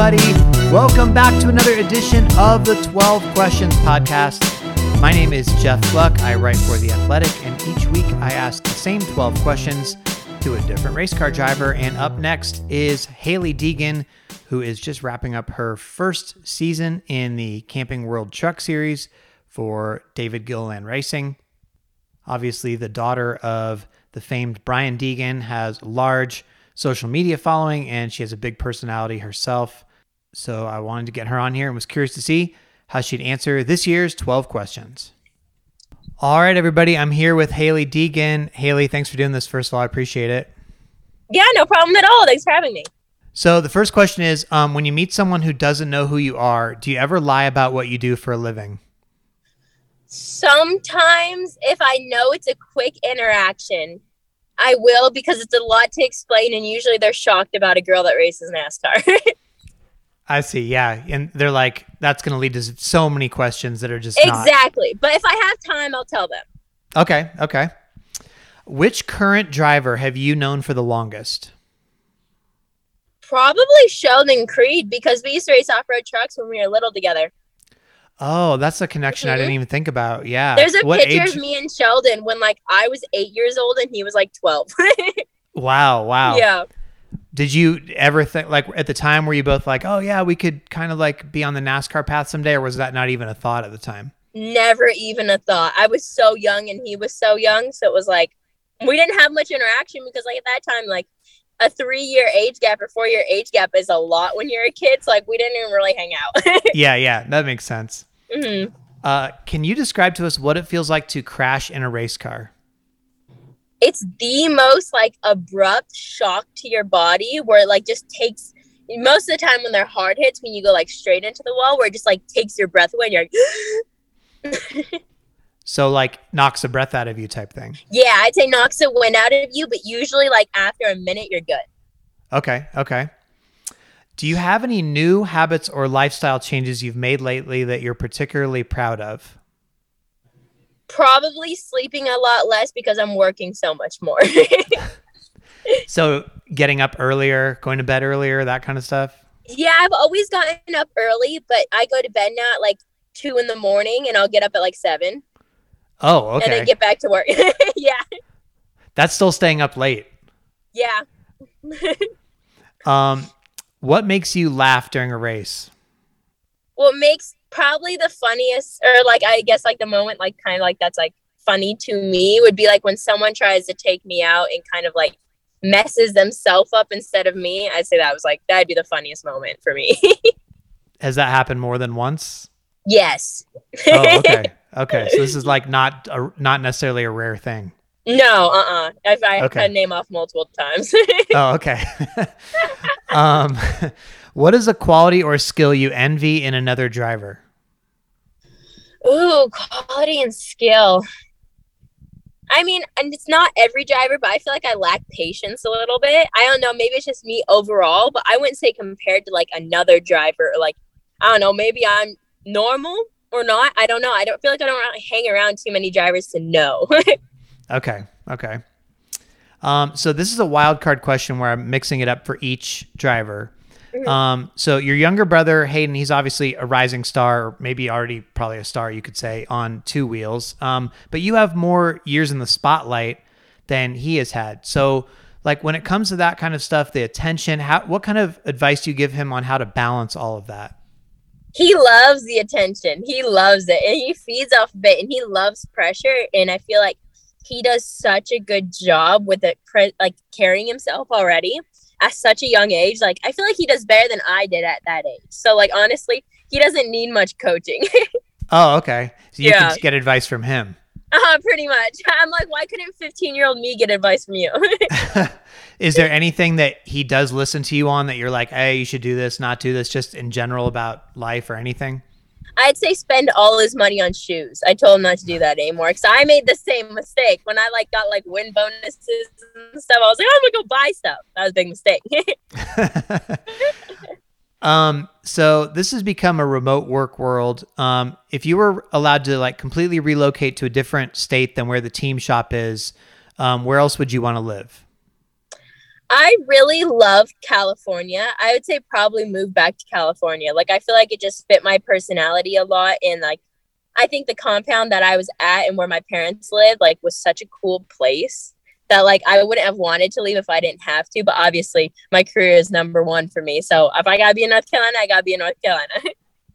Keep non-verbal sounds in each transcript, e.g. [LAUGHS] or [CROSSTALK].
Everybody. Welcome back to another edition of the 12 Questions Podcast. My name is Jeff Gluck. I write for The Athletic, and each week I ask the same 12 questions to a different race car driver. And up next is Hailie Deegan, who is just wrapping up her first season in the Camping World Truck Series for David Gilliland Racing. Obviously, the daughter of the famed Brian Deegan has large social media following and she has a big personality herself. So I wanted to get her on here and was curious to see how she'd answer this year's 12 questions. All right, everybody, I'm here with Hailie Deegan. Hailie, thanks for doing this. First of all, I appreciate it. Yeah, no problem at all. Thanks for having me. So the first question is um, when you meet someone who doesn't know who you are, do you ever lie about what you do for a living? Sometimes, if I know it's a quick interaction, I will because it's a lot to explain, and usually they're shocked about a girl that races NASCAR. [LAUGHS] I see. Yeah, and they're like, that's going to lead to so many questions that are just not- exactly. But if I have time, I'll tell them. Okay. Okay. Which current driver have you known for the longest? Probably Sheldon Creed because we used to race off road trucks when we were little together. Oh, that's a connection I didn't Mhm. even think about. Yeah. There's a What picture age- of me and Sheldon when like I was eight years old and he was like 12. [LAUGHS] Wow. Wow. Yeah. Did you ever think, like, at the time, were you both like, oh, yeah, we could kind of like be on the NASCAR path someday, or was that not even a thought at the time? Never even a thought. I was so young and he was so young. So it was like, we didn't have much interaction because, like, at that time, like, a three year age gap or four year age gap is a lot when you're a kid. So, like, we didn't even really hang out. [LAUGHS] yeah. Yeah. That makes sense. hmm Uh, can you describe to us what it feels like to crash in a race car? It's the most, like, abrupt shock to your body where it, like, just takes. Most of the time, when they're hard hits, when you go like straight into the wall, where it just like takes your breath away, and you're like, [GASPS] So, like, knocks the breath out of you type thing. yeah, I'd say knocks the wind out of you, but usually, like after a minute, you're good. Okay. Okay. Do you have any new habits or lifestyle changes you've made lately that you're particularly proud of? Probably sleeping a lot less because I'm working so much more. [LAUGHS] So, getting up earlier, going to bed earlier, that kind of stuff? yeah, I've always gotten up early, but I go to bed now at like two in the morning and I'll get up at like seven Oh, okay. And then get back to work. [LAUGHS] yeah. That's still staying up late. Yeah. Um, what makes you laugh during a race? What makes probably the funniest or like I guess like the moment like kind of like that's like funny to me would be like when someone tries to take me out and kind of like messes themselves up instead of me. I'd say that was like that'd be the funniest moment for me. [LAUGHS] Has that happened more than once? yes. Oh, okay. [LAUGHS] okay. So this is like not a, not necessarily a rare thing. No, uh uh I've I Okay. had name off multiple times. [LAUGHS] Oh, okay. [LAUGHS] um, what is a quality or skill you envy in another driver? Ooh, quality and skill. I mean, and it's not every driver, but I feel like I lack patience a little bit. I don't know, maybe it's just me overall, but I wouldn't say compared to like another driver or like I don't know, maybe I'm normal or not. I don't know. I don't feel like I don't hang around too many drivers to know. [LAUGHS] Okay. Okay. Um, so this is a wild card question where I'm mixing it up for each driver. Mhm. Um, so your younger brother Haiden, he's obviously a rising star, or maybe already probably a star, you could say, on two wheels. Um, but you have more years in the spotlight than he has had. So, like when it comes to that kind of stuff, the attention, how what kind of advice do you give him on how to balance all of that? he loves the attention. He loves it and he feeds off of it and he loves pressure. And I feel like he does such a good job with it, pre- like carrying himself already at such a young age. Like, I feel like he does better than I did at that age. So, like, honestly, he doesn't need much coaching. [LAUGHS] Oh, okay. So you Yeah. can get advice from him. uh, pretty much. [LAUGHS] I'm like, why couldn't 15 year old me get advice from you? [LAUGHS] Is there anything that he does listen to you on that you're like, hey, you should do this, not do this, just in general about life or anything? I'd say spend all his money on shoes. I told him not to do that anymore because I made the same mistake when I like got like win bonuses and stuff. I was like, oh, I'm gonna go buy stuff. That was a big mistake. [LAUGHS] [LAUGHS] um, so this has become a remote work world. Um, if you were allowed to like completely relocate to a different state than where the team shop is, um, where else would you want to live? I really love California. I would say probably move back to California. Like I feel like it just fit my personality a lot and like I think the compound that I was at and where my parents lived like was such a cool place that like I wouldn't have wanted to leave if I didn't have to, but obviously my career is number 1 for me. So if I got to be in North Carolina, I got to be in North Carolina. [LAUGHS]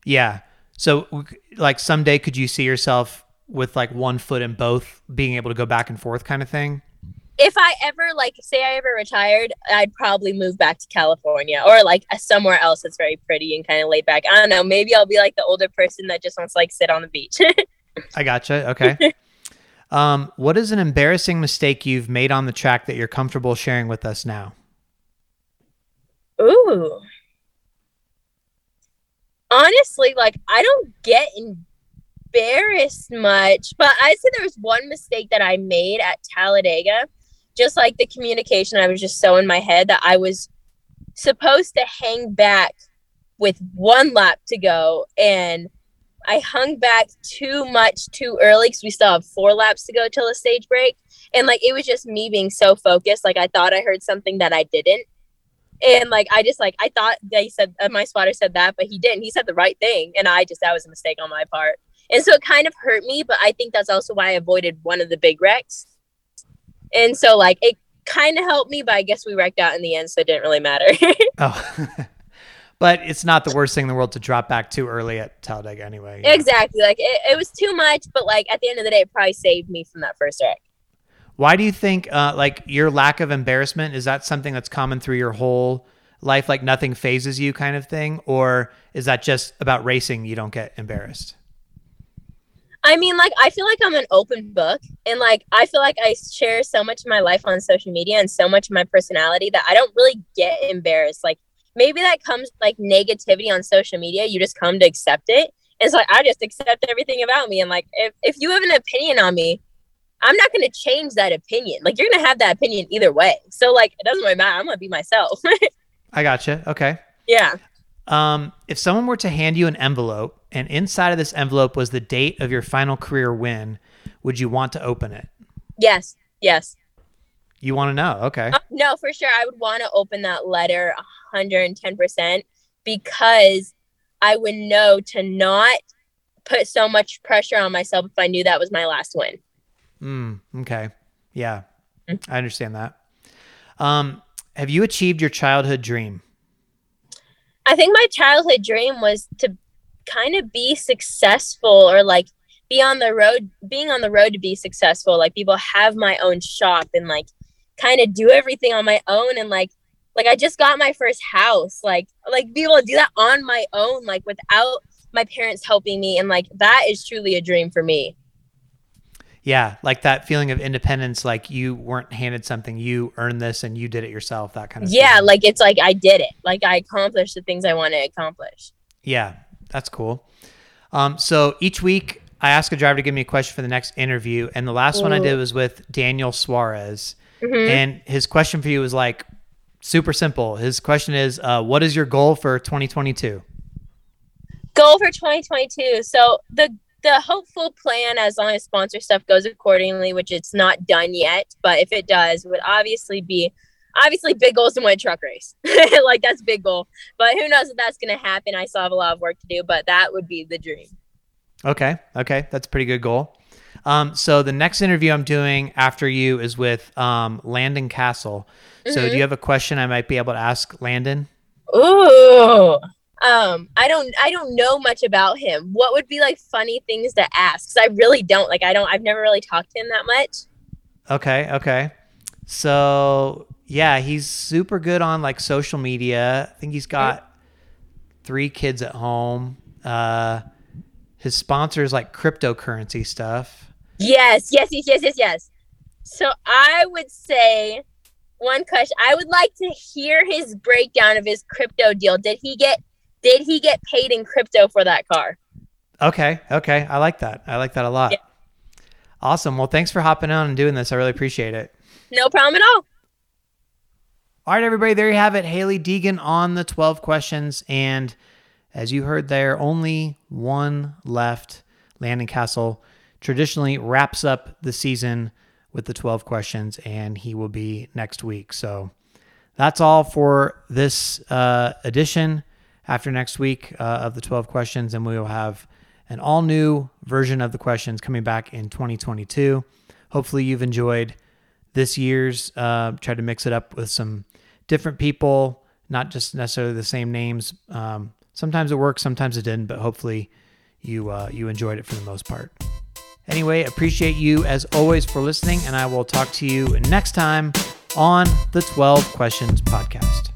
Yeah. So like someday could you see yourself with like one foot in both being able to go back and forth kind of thing? If I ever like say I ever retired, I'd probably move back to California or like somewhere else that's very pretty and kind of laid back. I don't know. Maybe I'll be like the older person that just wants to like sit on the beach. [LAUGHS] I gotcha. Okay. [LAUGHS] um, what is an embarrassing mistake you've made on the track that you're comfortable sharing with us now? Ooh. Honestly, like I don't get embarrassed much, but I say there was one mistake that I made at Talladega. Just like the communication, I was just so in my head that I was supposed to hang back with one lap to go and I hung back too much too early because we still have four laps to go till the stage break. And like it was just me being so focused. Like I thought I heard something that I didn't and like I just like I thought they said uh, my spotter said that, but he didn't. He said the right thing, and I just that was a mistake on my part, and so it kind of hurt me. But I think that's also why I avoided one of the big wrecks, and so like it kind of helped me. But I guess we wrecked out in the end, so it didn't really matter. [LAUGHS] Oh, [LAUGHS] but it's not the worst thing in the world to drop back too early at Talladega anyway. exactly, like it, it was too much, but like at the end of the day, it probably saved me from that first wreck. Why do you think, uh, like, your lack of embarrassment is that something that's common through your whole life, like nothing phases you, kind of thing, or is that just about racing? You don't get embarrassed. I mean, like, I feel like I'm an open book, and like, I feel like I share so much of my life on social media and so much of my personality that I don't really get embarrassed. Like, maybe that comes like negativity on social media. You just come to accept it. And it's like, I just accept everything about me. And like, if, if you have an opinion on me, I'm not going to change that opinion. Like, you're going to have that opinion either way. So, like, it doesn't really matter. I'm going to be myself. [LAUGHS] I gotcha. Okay. yeah. Um, if someone were to hand you an envelope and inside of this envelope was the date of your final career win, would you want to open it? Yes. Yes. You want to know? Okay. Uh, no, for sure. I would want to open that letter 110% because I would know to not put so much pressure on myself if I knew that was my last win. Mm, okay. Yeah. Mm. I understand that. Um, have you achieved your childhood dream? I think my childhood dream was to kind of be successful or like be on the road, being on the road to be successful. Like people have my own shop and like kind of do everything on my own and like like I just got my first house. Like like be able to do that on my own, like without my parents helping me. And like that is truly a dream for me. Yeah, like that feeling of independence, like you weren't handed something, you earned this and you did it yourself, that kind of Yeah, feeling. like it's like I did it. Like I accomplished the things I want to accomplish. Yeah, that's cool. Um, so each week I ask a driver to give me a question for the next interview, and the last one I did was with Daniel Suarez, Mhm. and his question for you was like super simple. His question is, uh, "What is your goal for 2022?" goal for 2022 so the the hopeful plan as long as sponsor stuff goes accordingly which it's not done yet but if it does would obviously be obviously big goals to win truck race [LAUGHS] like that's big goal but who knows if that's going to happen i still have a lot of work to do but that would be the dream Okay, okay, that's a pretty good goal. Um, so the next interview I'm doing after you is with um, Landon Cassill. So do you have a question I might be able to ask Landon? Ooh. Um, I don't I don't know much about him. What would be like funny things to ask? 'Cause I really don't like I don't I've never really talked to him that much. Okay, okay. So yeah, he's super good on like social media. I think he's got three kids at home. uh, his sponsors like cryptocurrency stuff. Yes, yes, yes, yes, yes, yes. So I would say one question. I would like to hear his breakdown of his crypto deal. Did he get did he get paid in crypto for that car? Okay, okay. I like that. I like that a lot. Yeah. Awesome. Well, thanks for hopping on and doing this. I really appreciate it. No problem at all. All right, everybody, there you have it. Hailie Deegan on the 12 questions. And as you heard there, only one left. Landon Cassill traditionally wraps up the season with the 12 questions, and he will be next week. So that's all for this uh, edition. After next week uh, of the 12 questions, and we will have an all new version of the questions coming back in 2022. Hopefully, you've enjoyed this year's, uh, tried to mix it up with some different people, not just necessarily the same names. Um, sometimes it worked, sometimes it didn't, but hopefully you uh, you enjoyed it for the most part. Anyway, appreciate you as always for listening, and I will talk to you next time on the 12 Questions Podcast.